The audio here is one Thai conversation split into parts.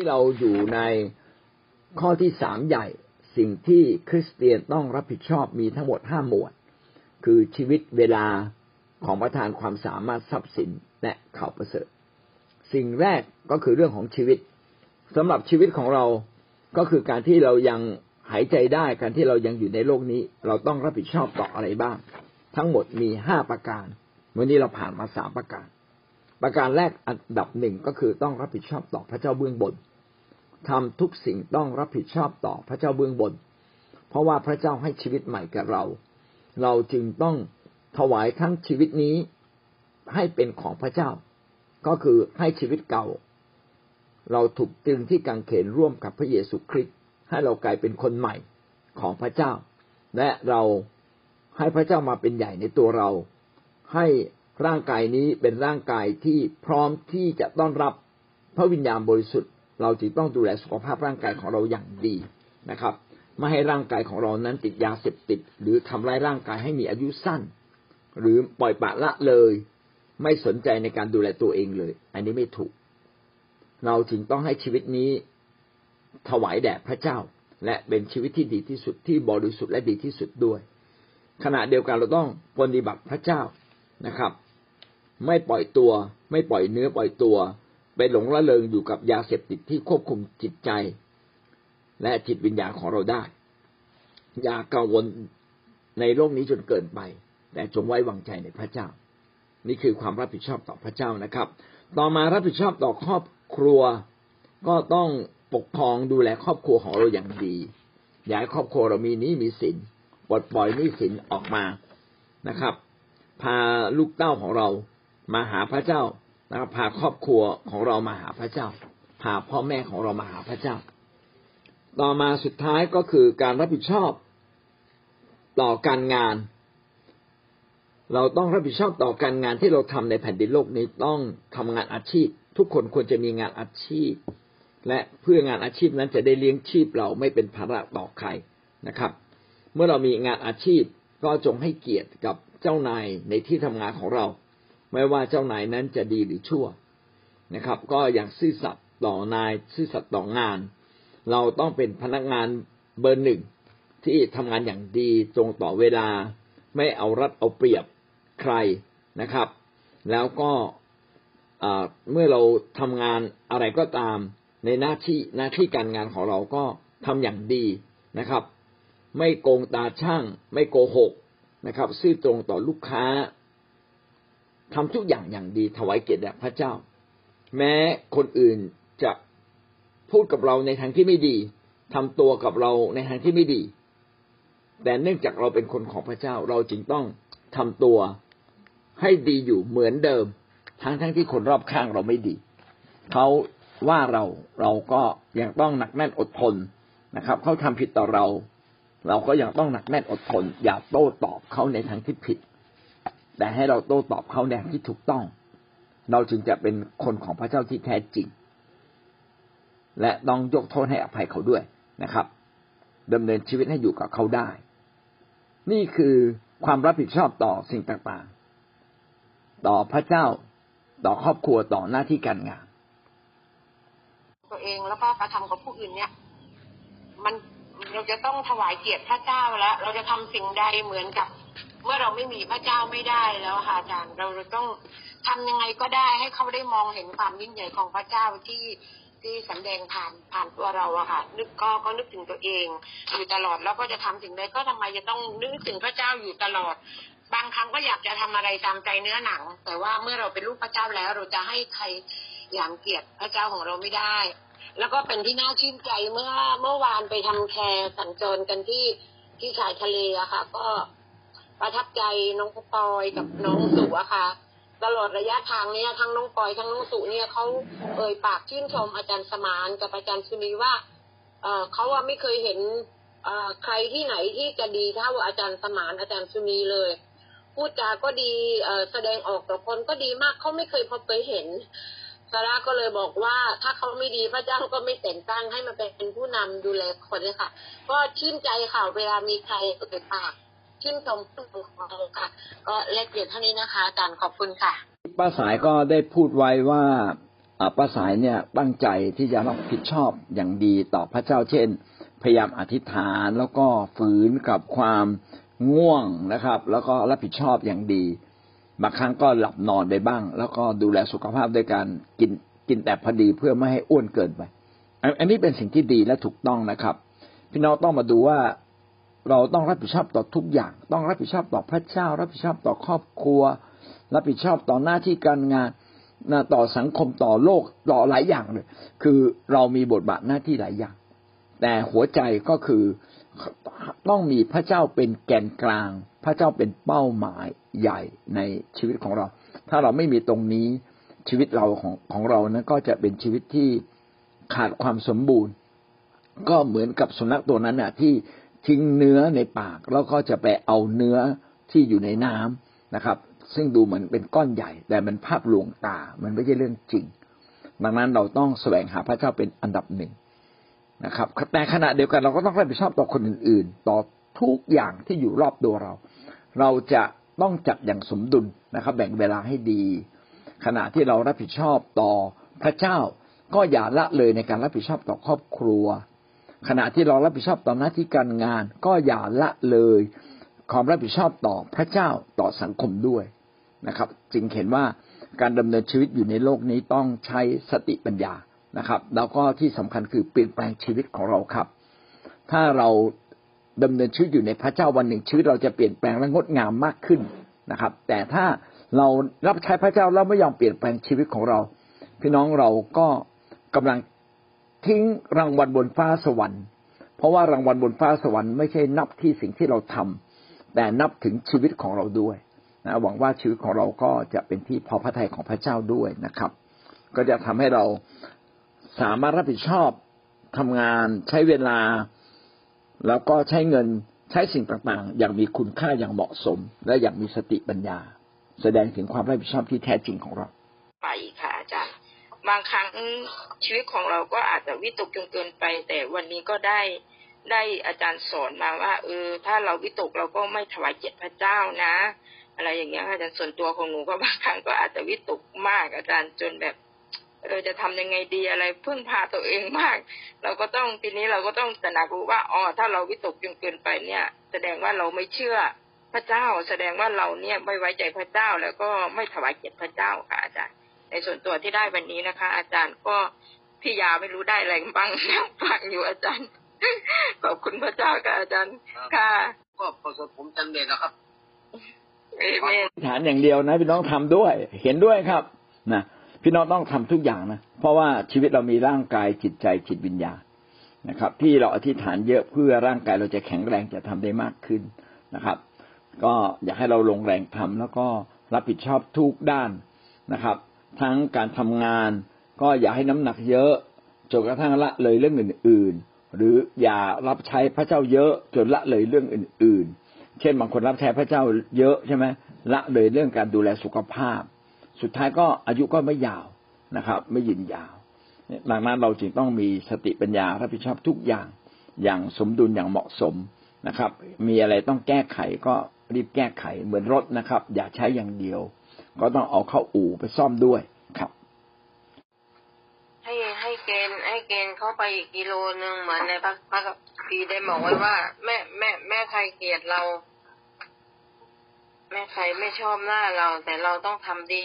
ที่เราอยู่ในข้อที่สามใหญ่ สิ่งที่คริสเตียนต้องรับผิดชอบมีทั้งหมดห้าหมวด คือชีวิตเวลาของประทานความสามารถทรัพย์สินและข่าวประเสริฐ สิ่งแรกก็คือเรื่องของชีวิตสำหรับชีวิตของเราก็คือการที่เรายังหายใจได้การที่เรายังอยู่ในโลกนี้ เราต้องรับผิดชอบต่ออะไรบ้าง ทั้งหมดมีห้าประการ วันนี้เราผ่านมาสามประการ ประการแรกอันดับหนึ่งก็คือต้องรับผิดชอบต่อพระเจ้าเบื้องบน ทำทุกสิ่งต้องรับผิดชอบต่อพระเจ้าเบื้องบน เพราะว่าพระเจ้าให้ชีวิตใหม่กับเรา เราจึงต้องถวายทั้งชีวิตนี้ให้เป็นของพระเจ้า ก็คือให้ชีวิตเก่า เราถูกตึงที่กังเขนร่วมกับพระเยซูคริสต์ให้เรากลายเป็นคนใหม่ของพระเจ้า และเราให้พระเจ้ามาเป็นใหญ่ในตัวเรา ให้ร่างกายนี้เป็นร่างกายที่พร้อมที่จะต้อนรับพระวิญญาณบริสุทธิ์ เราจึงต้องดูแลสุขภาพร่างกายของเราอย่างดีนะครับ ไม่ให้ร่างกายของเรานั้นติดยาเสพติด หรือทำร้ายร่างกายให้มีอายุสั้น หรือปล่อยปละละเลย ไม่สนใจในการดูแลตัวเองเลย อันนี้ไม่ถูก เราจึงต้องให้ชีวิตนี้ถวายแด่พระเจ้า และเป็นชีวิตที่ดีที่สุดที่บริสุทธิ์และดีที่สุดด้วย ขณะเดียวกันเราต้องปฏิบัติพระเจ้านะครับ ไม่ปล่อยตัว ไม่ปล่อยเนื้อปล่อยตัว ไปหลงละเลงอยู่กับยาเสพติดที่ควบคุมจิตใจ และจิตวิญญาณของเราได้ อย่ากังวลในโลกนี้จนเกินไป แต่จงไว้วางใจในพระเจ้า นี่คือความรับผิดชอบต่อพระเจ้านะครับ ต่อมารับผิดชอบต่อครอบครัว ก็ต้องปกครองดูแลครอบครัวของเราอย่างดีอย่าให้ครอบครัวเรามีนี้มีสินปลดปล่อยนี้สินออกมานะครับ พาลูกเต้าของเรามาหาพระเจ้า นะครับพาครอบครัวของเรามาหาพระเจ้า พาพ่อแม่ของเรามาหาพระเจ้า ต่อมาสุดท้ายก็คือการรับผิดชอบต่อการงาน เราต้องรับผิดชอบต่อการงานที่เราทำในแผ่นดินโลกนี้ต้องทำงานอาชีพ ทุกคนควรจะมีงานอาชีพ และเพื่องานอาชีพนั้นจะได้เลี้ยงชีพเราไม่เป็นภาระต่อใครนะครับ เมื่อเรามีงานอาชีพก็จงให้เกียรติกับเจ้านายในที่ทำงานของเรา ไม่ว่าเจ้านายนั้นจะดีหรือชั่วนะครับ ก็อย่างซื่อสัตย์ต่อนายซื่อสัตย์ต่องาน เราต้องเป็นพนักงานเบอร์หนึ่งที่ทำงานอย่างดีตรงต่อเวลา ไม่เอารัดเอาเปรียบใครนะครับ แล้วก็เมื่อเราทำงานอะไรก็ตาม ในหน้าที่หน้าที่การงานของเราก็ทำอย่างดีนะครับ ไม่โกงตาช่าง ไม่โกหกนะครับ ซื่อตรงต่อลูกค้า ทำทุกอย่างอย่างดีถวายเกียรติแด่พระเจ้า แม้คนอื่นจะพูดกับเราในทางที่ไม่ดีทำตัวกับเราในทางที่ไม่ดี แต่เนื่องจากเราเป็นคนของพระเจ้า เราจึงต้องทำตัวให้ดีอยู่เหมือนเดิม ทั้งทั้งที่คนรอบข้างเราไม่ดีเขาว่าเราเราก็ยังต้องหนักแน่นอดทนนะครับเขาทำผิดต่อเรา เราก็ยังต้องหนักแน่นอดทน อย่าโต้ตอบเขาในทางที่ผิด แต่ให้เราโต้ตอบเขาแนวที่ถูกต้อง เราจึงจะเป็นคนของพระเจ้าที่แท้จริง และต้องยกโทษให้อภัยเขาด้วยนะครับดำเนินชีวิตให้อยู่กับเขาได้ นี่คือความรับผิดชอบต่อสิ่งต่างๆ ต่อพระเจ้าต่อครอบครัวต่อหน้าที่การงาน ตัวเองแล้วก็กระทำกับผู้อื่นเนี่ย มันเราจะต้องถวายเกียรติพระเจ้าแล้ว เราจะทำสิ่งใดเหมือนกับ เมื่อเราไม่มีพระเจ้าไม่ได้แล้วค่ะอาจารย์เราต้องทำยังไงก็ได้ให้เขาได้มองเห็นความยิ่งใหญ่ของพระเจ้าที่ที่สำแดงผ่านผ่านตัวเราอะค่ะ นึกก็ก็นึกถึงตัวเองอยู่ตลอดแล้วก็จะทำสิ่งใดก็ทำไมจะต้องนึกถึงพระเจ้าอยู่ตลอด บางครั้งก็อยากจะทำอะไรตามใจเนื้อหนัง แต่ว่าเมื่อเราเป็นลูกพระเจ้าแล้ว เราจะให้ใครอย่างเกียรติพระเจ้าของเราไม่ได้ แล้วก็เป็นที่น่าชื่นใจเมื่อเมื่อวานไปทำแคร์สัญจรกันที่ที่ชายทะเลอะค่ะ ก็ ประทับใจน้องปอยกับน้องสุอะค่ะ ตลอดระยะทางเนี้ยทั้งน้องปอยทั้งน้องสุเนี่ยเขาเอ่ยปากชื่นชมอาจารย์สมานกับอาจารย์สุนีว่าเออเขาว่าไม่เคยเห็นเอใครที่ไหนที่จะดีเท่าอาจารย์สมานอาจารย์สุนีเลย พูดจาก็ดีเอแสดงออกต่อคนก็ดีมากเขาไม่เคยพบเคยเห็นซาร่าก็เลยบอกว่าถ้าเขาไม่ดีพระเจ้าก็ไม่แต่งตั้งให้มาเป็นผู้นำดูแลคนเลยค่ะ ก็ชื่นใจค่ะเวลามีใครเอ่ยปาก ชื่นชมผู้ปกครองค่ะ ก็เล็กเดียวเท่านี้นะคะอาจารย์ขอบคุณค่ะป้าสายก็ได้พูดไว้ว่าป้าสายเนี่ยตั้งใจที่จะรับผิดชอบอย่างดีต่อพระเจ้าเช่น พยายามอธิษฐานแล้วก็ฝืนกับความง่วงนะครับ แล้วก็รับผิดชอบอย่างดีบางครั้งก็หลับนอนไปบ้าง แล้วก็ดูแลสุขภาพด้วยการกินกินแต่พอดีเพื่อไม่ให้อ้วนเกินไป อันนี้เป็นสิ่งที่ดีและถูกต้องนะครับ พี่น้องต้องมาดูว่า เราต้องรับผิดชอบต่อทุกอย่าง ต้องรับผิดชอบต่อพระเจ้า รับผิดชอบต่อครอบครัว รับผิดชอบต่อหน้าที่การงานนะต่อสังคมต่อโลกต่อหลายอย่างเลยคือเรามีบทบาทหน้าที่หลายอย่าง แต่หัวใจก็คือต้องมีพระเจ้าเป็นแกนกลาง พระเจ้าเป็นเป้าหมายใหญ่ในชีวิตของเรา ถ้าเราไม่มีตรงนี้ชีวิตเราของของเรานั้นก็จะเป็นชีวิตที่ขาดความสมบูรณ์ ก็เหมือนกับสุนัขตัวนั้นน่ะ ที่ ทิ้งเนื้อในปาก แล้วก็จะไปเอาเนื้อที่อยู่ในน้ำนะครับ ซึ่งดูเหมือนเป็นก้อนใหญ่ แต่มันภาพลวงตา มันไม่ใช่เรื่องจริง ดังนั้นเราต้องแสวงหาพระเจ้าเป็นอันดับหนึ่งนะครับแต่ขณะเดียวกันเราก็ต้องรับผิดชอบต่อคนอื่น ๆ ต่อทุกอย่างที่อยู่รอบตัวเรา เราจะต้องจัดอย่างสมดุลนะครับ แบ่งเวลาให้ดี ขณะที่เรารับผิดชอบต่อพระเจ้า ก็อย่าละเลยในการรับผิดชอบต่อครอบครัว ขณะที่เรารับผิดชอบต่อหน้าที่การงาน ก็อย่าละเลย ความรับผิดชอบต่อพระเจ้าต่อสังคมด้วยนะครับ จึงเห็นว่าการดำเนินชีวิตอยู่ในโลกนี้ต้องใช้สติปัญญานะครับ แล้วก็ที่สำคัญคือเปลี่ยนแปลงชีวิตของเราครับ ถ้าเราดำเนินชีวิตอยู่ในพระเจ้าวันหนึ่งชีวิตเราจะเปลี่ยนแปลงและงดงามมากขึ้นนะครับ แต่ถ้าเรารับใช้พระเจ้าแล้วไม่ยอมเปลี่ยนแปลงชีวิตของเรา พี่น้องเราก็กำลัง ทิ้งรางวัลบนฟ้าสวรรค์ เพราะว่ารางวัลบนฟ้าสวรรค์ไม่ใช่นับที่สิ่งที่เราทำแต่นับถึงชีวิตของเราด้วยนะหวังว่าชีวิตของเราก็จะเป็นที่พอพระทัยของพระเจ้าด้วยนะครับ ก็จะทำให้เราสามารถรับผิดชอบทำงานใช้เวลา แล้วก็ใช้เงินใช้สิ่งต่างๆ อย่างมีคุณค่าอย่างเหมาะสม และอย่างมีสติปัญญา แสดงถึงความรับผิดชอบที่แท้จริงของเราไปค่ะ บางครั้งชีวิตของเราก็อาจจะวิตกจนเกินไป แต่วันนี้ก็ได้ได้อาจารย์สอนมาว่า เออ ถ้าเราวิตกเราก็ไม่ถวายเกียรติพระเจ้านะ อะไรอย่างเงี้ยอาจารย์ส่วนตัวของหนูก็บางครั้งก็อาจจะวิตกมากอาจารย์จนแบบเออจะทำยังไงดีอะไรพึ่งพาตัวเองมาก เราก็ต้องทีนี้เราก็ต้องตระหนักรู้ว่าอ๋อถ้าเราวิตกจนเกินไปเนี่ย แสดงว่าเราไม่เชื่อพระเจ้า แสดงว่าเราเนี่ยไม่ไว้ใจพระเจ้าแล้วก็ไม่ถวายเกียรติพระเจ้าค่ะอาจารย์ ในส่วนตัวที่ได้วันนี้นะคะ อาจารย์ก็พี่ยาไม่รู้ได้อะไรบ้างนั่งฟังอยู่อาจารย์ ขอบคุณพระเจ้าค่ะอาจารย์ค่ะก็ประสบผมจันเดชนะครับเอเมนฐานอย่างเดียวนะ พี่น้องทำด้วย เห็นด้วยครับนะพี่น้องต้องทำทุกอย่างนะเพราะว่าชีวิตเรามีร่างกายจิตใจจิตวิญญาณนะครับ ที่เราอธิษฐานเยอะเพื่อร่างกายเราจะแข็งแรงจะทำได้มากขึ้นนะครับ ก็อยากให้เราลงแรงทำแล้วก็รับผิดชอบทุกด้านนะครับ ทั้งการทำงาน ก็อย่าให้น้ำหนักเยอะจนกระทั่งละเลยเรื่องอื่น ๆ หรืออย่ารับใช้พระเจ้าเยอะจนละเลยเรื่องอื่น ๆ เช่นบางคนรับใช้พระเจ้าเยอะใช่ไหมละเลยเรื่องการดูแลสุขภาพ สุดท้ายก็อายุก็ไม่ยาวนะครับ ไม่ยืนยาวดังนั้นเราจึงต้องมีสติปัญญารับผิดชอบทุกอย่างอย่างสมดุลอย่างเหมาะสมนะครับ มีอะไรต้องแก้ไขก็รีบแก้ไขเหมือนรถนะครับ อย่าใช้อย่างเดียว ก็ต้องเอาเข้าอู่ไปซ่อมด้วยครับ ให้ให้เกณฑ์ให้เกณฑ์เข้าไปอีกกิโลนึงเหมือนในพระพระคัมภีร์ได้บอกไว้ว่า แม่แม่แม่ใครเกลียดเรา แม่ใครไม่ชอบหน้าเรา แต่เราต้องทำดี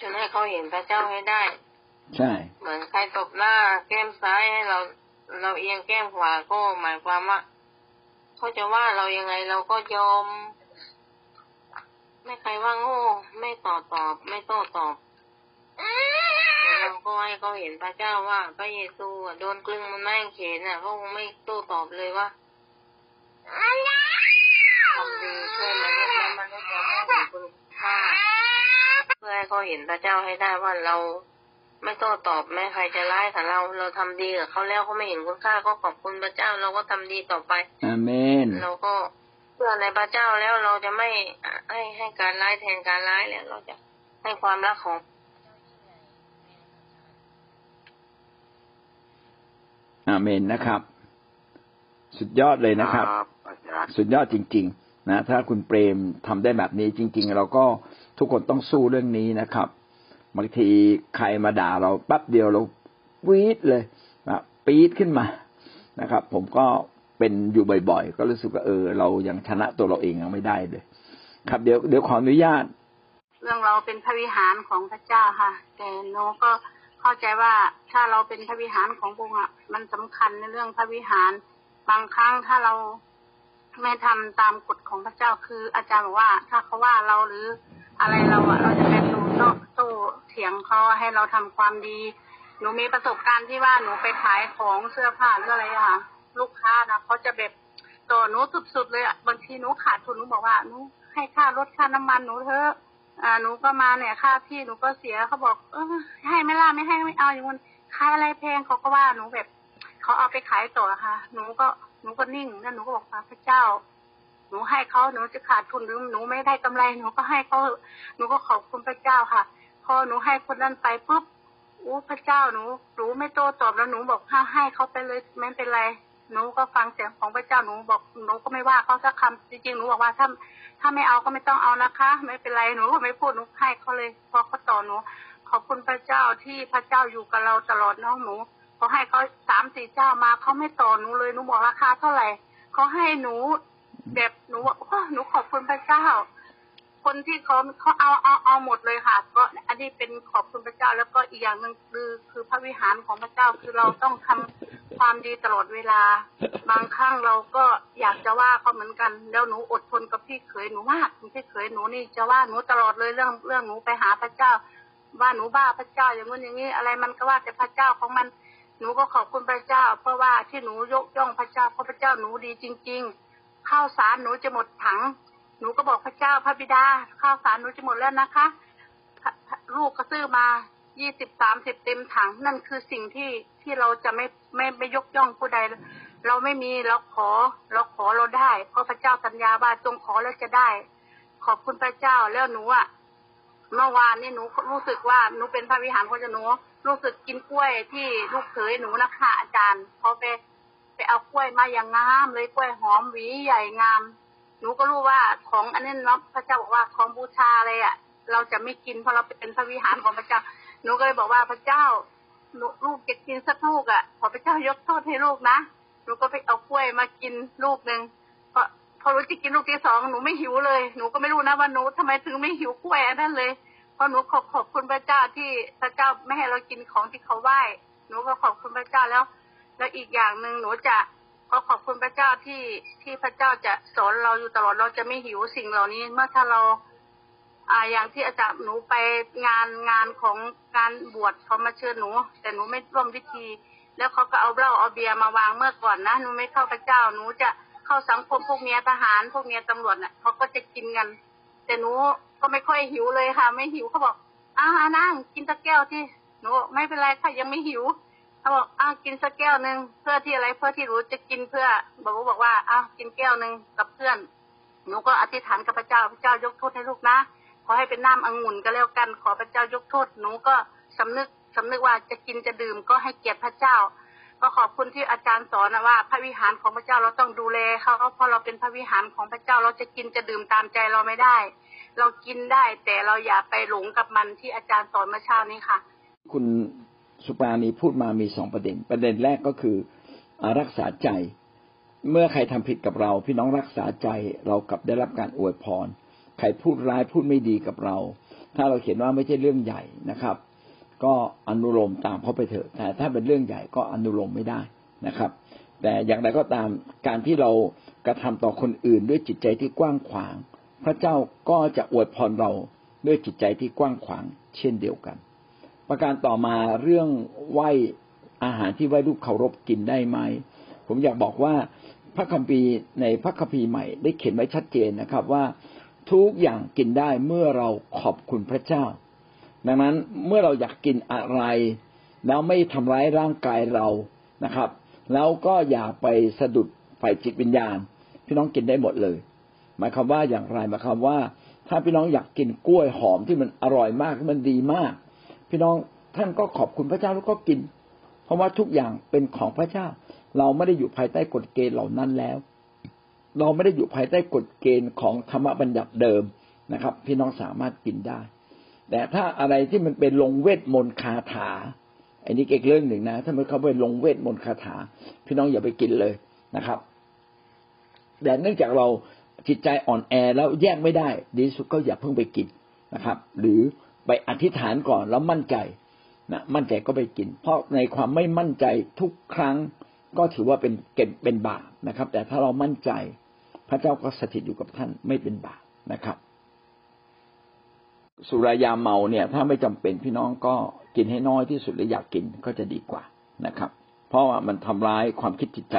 จนให้เขาเห็นพระเจ้าให้ได้ ใช่ เหมือนใครตบหน้า แก้มซ้ายให้เรา เราเอียงแก้มขวาก็หมายความว่าเขาจะว่าเรายังไงเราก็ยอม ไม่ใครว่าโง่ไม่ตอบตอบ ไม่โต้ตอบเราก็ให้เขาเห็นพระเจ้าว่าพระเยซูอะโดนกลึงมันแม่งเขนอะเขาคงไม่โต้ตอบเลยว่าทำดีช่วยมนุษย์แล้วมนุษย์จะไม่เห็นคุณค่าเพื่อให้เขาเห็นพระเจ้าให้ได้ว่าเราไม่โต้ตอบแม้ใครจะร้ายกับเรา เราทำดีกับเขาแล้วเขาไม่เห็นคุณค่าก็ขอบคุณพระเจ้า เราก็ทำดีต่อไปอาเมนเราก็ เชื่อในพระเจ้าแล้วเราจะไม่ให้ให้การร้ายแทนการร้ายแล้วเราจะให้ความรักของอาเมนนะครับ สุดยอดเลยนะครับอาจารย์สุดยอดจริง ๆ นะ ถ้าคุณเปรมทำได้แบบนี้จริง ๆ เราก็ทุกคนต้องสู้เรื่องนี้นะครับบางทีใครมาด่าเราแป๊บเดียวเราวีดเลยนะปี๊ดขึ้นมานะครับ ผมก็ เป็นอยู่บ่อย ๆ ก็รู้สึกว่าเออ เรายังชนะตัวเราเองยังไม่ได้เลย ครับเดี๋ยวเดี๋ยวขออนุญาต เรื่องเราเป็นพระวิหารของพระเจ้าค่ะ แต่โนก็เข้าใจว่าถ้าเราเป็นพระวิหารของพระองค์อะมันสำคัญในเรื่องพระวิหาร บางครั้งถ้าเราไม่ทำตามกฎของพระเจ้าคือ อาจารย์บอกว่า ถ้าเขาว่าเราหรืออะไรเราอะเราจะไปโต้โต้โต้เถียงเขาให้เราทำความดี หนูมีประสบการณ์ที่ว่าหนูไปขายของเสื้อผ้าหรืออะไรอะค่ะ ลูกค้านะเขาจะแบบต่อหนูสุดๆเลยอะบางทีหนูขาดทุนหนูบอกว่าหนูให้ค่ารถค่าน้ำมันหนูเถอะอ่าหนูก็มาเนี่ยค่าที่หนูก็เสียเขาบอกเออให้ไม่ล่ะไม่ให้ไม่เอาอย่างนั้นขายอะไรแพงเขาก็ว่าหนูแบบเขาเอาไปขายต่อค่ะ หนูก็หนูก็นิ่งแล้วหนูก็บอกพระเจ้า หนูให้เขาหนูจะขาดทุนหรือหนูไม่ได้กำไรหนูก็ให้เขาหนูก็ขอบคุณพระเจ้าค่ะ พอหนูให้คนนั้นไปปุ๊บอู้พระเจ้าหนูหนูไม่โตตอบแล้วหนูบอกถ้าให้เขาไปเลยไม่เป็นไร หนูก็ฟังเสียงของพระเจ้าหนูบอกหนูก็ไม่ว่าเขาสักคำจริงๆหนูบอกว่าถ้าถ้าไม่เอาก็ไม่ต้องเอานะคะ ไม่เป็นไรหนูก็ไม่พูดหนูให้เขาเลยพอเขาต่อหนู ขอบคุณพระเจ้าที่พระเจ้าอยู่กับเราตลอดน้องหนูพอให้เขาสามสี่เจ้ามาเขาไม่ต่อหนูเลยหนูบอกราคาเท่าไหร่เขาให้หนูแบบหนูว่าหนูขอบคุณพระเจ้า คนที่เขาเขาเอาเอาเอาหมดเลยค่ะ ก็อันนี้เป็นขอบคุณพระเจ้า แล้วก็อีกอย่างหนึ่งคือคือพระวิหารของพระเจ้าคือเราต้องทำ ความดีตลอดเวลา บางครั้งเราก็อยากจะว่าเขาเหมือนกัน แล้วหนูอดทนกับพี่เขยหนูมากพี่เขยหนูนี่จะว่าหนูตลอดเลยเรื่องเรื่องหนูไปหาพระเจ้า ว่าหนูบ้าพระเจ้าอย่างนู้นอย่างนี้อะไรมันก็ว่าแต่พระเจ้าของมัน หนูก็ขอบคุณพระเจ้า เพราะว่าที่หนูยกย่องพระเจ้าเพราะพระเจ้าหนูดีจริง ๆ ข้าวสารหนูจะหมดถัง หนูก็บอกพระเจ้าพระบิดา ข้าวสารหนูจะหมดแล้วนะคะพระพระลูกก็ซื้อมายี่สิบสามสิบเต็มถังนั่นคือสิ่งที่ ที่เราจะไม่ไม่ไม่ยกย่องผู้ใด เราไม่มีเราขอ เราขอเราได้เพราะพระเจ้าสัญญาว่าจงขอแล้วจะได้ ขอบคุณพระเจ้าแล้วหนูอะเมื่อวานนี่หนูรู้สึกว่าหนูเป็นพระวิหารของหนูรู้สึกกินกล้วยที่ลูกเขยหนูนะคะอาจารย์เขาไปไปเอากล้วยมาอย่างงามเลยกล้วยหอมหวีใหญ่งาม หนูก็รู้ว่าของอันนี้เนาะพระเจ้าบอกว่าของบูชาอะไรอะ เราจะไม่กินเพราะเราเป็นพระวิหารของพระเจ้า หนูก็เลยบอกว่าพระเจ้า ลูกจะกินสักลูกอะ ขอพระเจ้ายกโทษให้ลูกนะหนูก็ไปเอากล้วยมากินลูกหนึ่งพอพอรู้จะกินลูกที่สองหนูไม่หิวเลย หนูก็ไม่รู้นะว่าหนูทำไมถึงไม่หิวกล้วยนนั้นเลยเพราะหนูขอบขอบคุณพระเจ้าที่พระเจ้าไม่ให้เรากินของที่เขาไหว้หนูก็ขอบคุณพระเจ้าแล้ว แล้วอีกอย่างหนึ่งหนูจะก็ขอบคุณพระเจ้าที่ที่พระเจ้าจะสอนเราอยู่ตลอดเราจะไม่หิวสิ่งเหล่านี้ เมื่อถ้าเรา อ่าอย่างที่อาจารย์หนูไปงานงานของการบวชเขามาเชิญหนู แต่หนูไม่ร่วมพิธี แล้วเขาก็เอาเหล้าเอาเบียร์มาวางเมื่อก่อนนะหนูไม่เข้าพระเจ้าหนูจะเข้าสังคมพวกเมียทหาร พวกเมียตำรวจเน่ะเขาก็จะกินกัน แต่หนูก็ไม่ค่อยหิวเลยค่ะ ไม่หิวเขาบอกอ่านั่งกินตะแก้วที่หนูบอกไม่เป็นไรค่ะยังไม่หิวเขาบอกอ้าวกินสักแก้วหนึ่งเพื่อที่อะไรเพื่อที่หนูจะกินเพื่อบอกว่าบอกว่าอ้าวกินแก้วหนึ่งกับเพื่อน หนูก็อธิษฐานกับพระเจ้าพระเจ้ายกโทษให้ลูกนะ อให้เป็นน้ำองุ่นก็แล้วกัน ขอพระเจ้ายกโทษหนูก็สำนึกสำนึกว่าจะกินจะดื่มก็ให้เกียรติพระเจ้า ก็ขอบคุณที่อาจารย์สอนนะว่า พระวิหารของพระเจ้าเราต้องดูแลเขาเพราะเราเป็นพระวิหารของพระเจ้าเราจะกินจะดื่มตามใจเราไม่ได้ เรากินได้แต่เราอย่าไปหลงกับมันที่อาจารย์สอนเมื่อเช้านี้ค่ะ คุณสุปราณีพูดมามีสองประเด็น ประเด็นแรกก็คือรักษาใจ เมื่อใครทำผิดกับเรา พี่น้องรักษาใจเรากลับได้รับการอวยพร ใครพูดร้ายพูดไม่ดีกับเรา ถ้าเราเขียนว่าไม่ใช่เรื่องใหญ่นะครับ ก็อนุโลมตามเขาไปเถอะ แต่ถ้าเป็นเรื่องใหญ่ก็อนุโลมไม่ได้นะครับ แต่อย่างไรก็ตามการที่เรากระทำต่อคนอื่นด้วยจิตใจที่กว้างขวาง พระเจ้าก็จะอวยพรเราด้วยจิตใจที่กว้างขวาง เช่นเดียวกัน ประการต่อมาเรื่องไหวอาหารที่ไหวรูปเคารพกินได้ไหมผมอยากบอกว่าพระคัมภีร์ในพระคัมภีร์ใหม่ได้เขียนไว้ชัดเจนนะครับ ว่า ทุกอย่างกินได้เมื่อเราขอบคุณพระเจ้า ดังนั้นเมื่อเราอยากกินอะไร แล้วไม่ทำร้ายร่างกายเรานะครับ แล้วก็อย่าไปสะดุดฝ่ายจิตวิญญาณ พี่น้องกินได้หมดเลย หมายความว่าอย่างไรหมายความว่า ถ้าพี่น้องอยากกินกล้วยหอมที่มันอร่อยมากมันดีมาก พี่น้องท่านก็ขอบคุณพระเจ้าแล้วก็กิน เพราะว่าทุกอย่างเป็นของพระเจ้า เราไม่ได้อยู่ภายใต้กฎเกณฑ์เหล่านั้นแล้ว เราไม่ได้อยู่ภายใต้กฎเกณฑ์ของธรรมบัญญัติเดิมนะครับ พี่น้องสามารถกินได้ แต่ถ้าอะไรที่มันเป็นลงเวทมนต์คาถา อันนี้เก่งเรื่องหนึ่งนะ ถ้ามันเขาไปลงเวทมนต์คาถา พี่น้องอย่าไปกินเลยนะครับแต่เนื่องจากเราจิตใจอ่อนแอแล้วแยกไม่ได้ ดีสุดก็อย่าเพิ่งไปกินนะครับ หรือไปอธิษฐานก่อนแล้วมั่นใจนะมั่นใจก็ไปกิน เพราะในความไม่มั่นใจทุกครั้งก็ถือว่าเป็นเก็บเป็นบาปนะครับ แต่ถ้าเรามั่นใจ พระเจ้าก็สถิตอยู่กับท่านไม่เป็นบาปนะครับ สุรายาเมาเนี่ย ถ้าไม่จำเป็นพี่น้องก็กินให้น้อยที่สุดหรืออยากกินก็จะดีกว่านะครับ เพราะว่ามันทำร้ายความคิดจิตใจ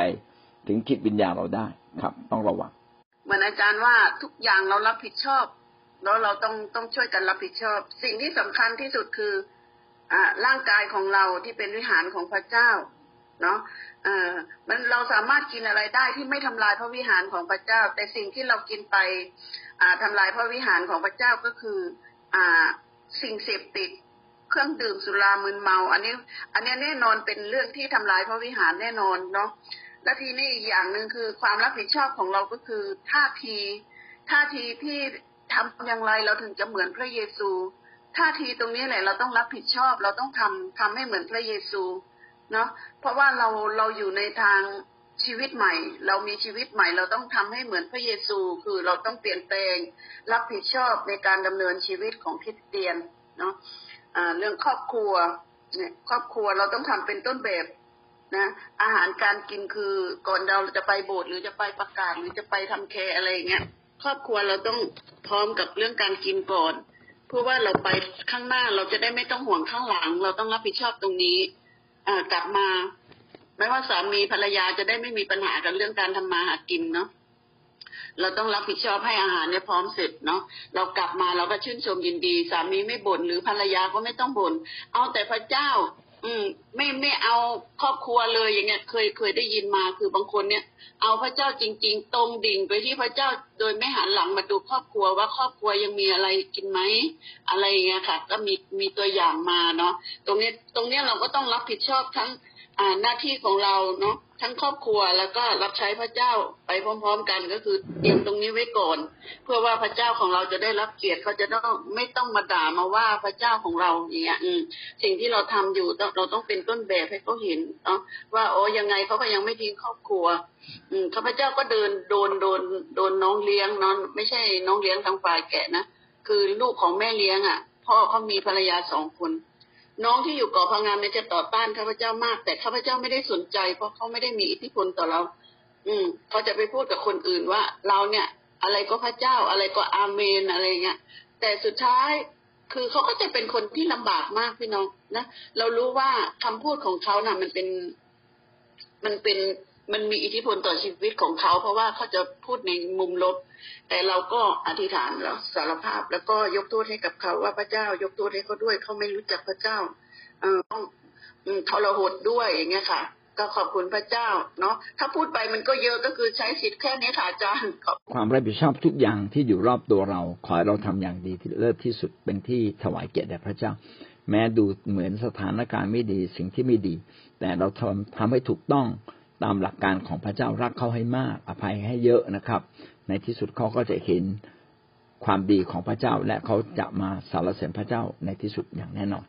ถึงจิตวิญญาณเราได้ครับ ต้องระวังเหมือนอาจารย์ว่าทุกอย่างเรารับผิดชอบแล้วเราต้องต้องช่วยกันรับผิดชอบ สิ่งที่สำคัญที่สุดคืออ่าร่างกายของเราที่เป็นวิหารของพระเจ้า เนาะเออมันเราสามารถกินอะไรได้ที่ไม่ทำลายพระวิหารของพระเจ้า แต่สิ่งที่เรากินไปอ่าทำลายพระวิหารของพระเจ้าก็คืออ่าสิ่งเสพติดเครื่องดื่มสุรามึนเมา อันนี้ อันนี้แน่นอนเป็นเรื่องที่ทำลายพระวิหารแน่นอนเนาะและทีนี้อีกอย่างหนึ่งคือความรับผิดชอบของเราก็คือท่าทีท่าทีที่ทำอย่างไรเราถึงจะเหมือนพระเยซูท่าทีตรงนี้แหละเราต้องรับผิดชอบเราต้องทำทำให้เหมือนพระเยซู เนาะเพราะว่าเราเราอยู่ในทางชีวิตใหม่ เรามีชีวิตใหม่ เราต้องทำให้เหมือนพระเยซู คือเราต้องเปลี่ยนแปลง รับผิดชอบในการดำเนินชีวิตของคริสเตียนเนาะะเรื่องครอบครัวเนี่ยครอบครัวเราต้องทำเป็นต้นแบบนะอาหารการกินคือก่อนเราจะไปโบสถ์หรือจะไปประกาศหรือจะไปทำแคร์อะไรเงี้ยครอบครัวเราต้องพร้อมกับเรื่องการกินก่อน เพื่อว่าเราไปข้างหน้าเราจะได้ไม่ต้องห่วงข้างหลัง เราต้องรับผิดชอบตรงนี้ กลับมา ไม่ว่าสามีภรรยาจะได้ไม่มีปัญหากันเรื่องการทำมาหากินเนาะเราต้องรับผิดชอบให้อาหารเนี่ยพร้อมเสร็จเนาะเรากลับมาเราก็ชื่นชมยินดี สามีไม่บ่นหรือภรรยาก็ไม่ต้องบ่นเอาแต่พระเจ้า อืม ไม่ไม่เอาครอบครัวเลยอย่างเงี้ย เคยเคยได้ยินมาคือบางคนเนี่ย เอาพระเจ้าจริง ๆ ตรงดิ่งไปที่พระเจ้าโดยไม่หันหลังมาดูครอบครัวว่าครอบครัวยังมีอะไรกินไหมอะไรเงี้ยค่ะ ก็มีมีตัวอย่างมาเนาะตรงนี้ตรงเนี้ยเราก็ต้องรับผิดชอบทั้ง หน้าที่ของเราเนาะทั้งครอบครัวแล้วก็รับใช้พระเจ้าไปพร้อม ๆ กันก็คือเตรียมตรงนี้ไว้ก่อน เพื่อว่าพระเจ้าของเราจะได้รับเกียรติเขาจะต้องไม่ต้องมาด่ามาว่าพระเจ้าของเราอย่างเงี้ยอืมสิ่งที่เราทำอยู่เราต้องเป็นต้นแบบให้เขาเห็นเนาะว่าโอ้ยังไงเขาก็ยังไม่ทิ้งครอบครัว อืมข้าพเจ้าก็เดินโดนโดนโดนน้องเลี้ยงนอนไม่ใช่น้องเลี้ยงทางฝ่ายแก่นะคือลูกของแม่เลี้ยงอะพ่อเขามีภรรยาสองคน น้องที่อยู่เกาะพังงานเนี่ยจะต่อต้านข้าพเจ้ามาก แต่ข้าพเจ้าไม่ได้สนใจ เพราะเขาไม่ได้มีอิทธิพลต่อเรา อืมเขาจะไปพูดกับคนอื่นว่า เราเนี่ย อะไรก็พระเจ้าอะไรก็อาเมนอะไรเงี้ยแต่สุดท้ายคือเขาก็จะเป็นคนที่ลำบากมากพี่น้องนะเรารู้ว่าคำพูดของเขาน่ะ มันเป็น มันเป็น มันมีอิทธิพลต่อชีวิตของเขา เพราะว่าเขาจะพูดในมุมลบ แต่เราก็อธิษฐานแล้วสารภาพแล้วก็ยกโทษให้กับเขาว่าพระเจ้ายกโทษให้เขาด้วยเขาไม่รู้จักพระเจ้าเออต้องทรหดด้วยอย่างเงี้ยค่ะ ก็ขอบคุณพระเจ้าเนาะถ้าพูดไปมันก็เยอะก็คือใช้สิทธิ์แค่นี้ค่ะอาจารย์ความรับผิดชอบทุกอย่างที่อยู่รอบตัวเรา ขอให้เราทำอย่างดีที่เลิศที่สุดเป็นที่ถวายเกียรติแด่พระเจ้าแม้ดูเหมือนสถานการณ์ไม่ดีสิ่งที่ไม่ดี แต่เราทำทำให้ถูกต้อง ตามหลักการของพระเจ้ารักเขาให้มาก อภัยให้เยอะนะครับ ในที่สุดเขาก็จะเห็นความดีของพระเจ้าและเขาจะมาสารเสริญพระเจ้าในที่สุดอย่างแน่นอน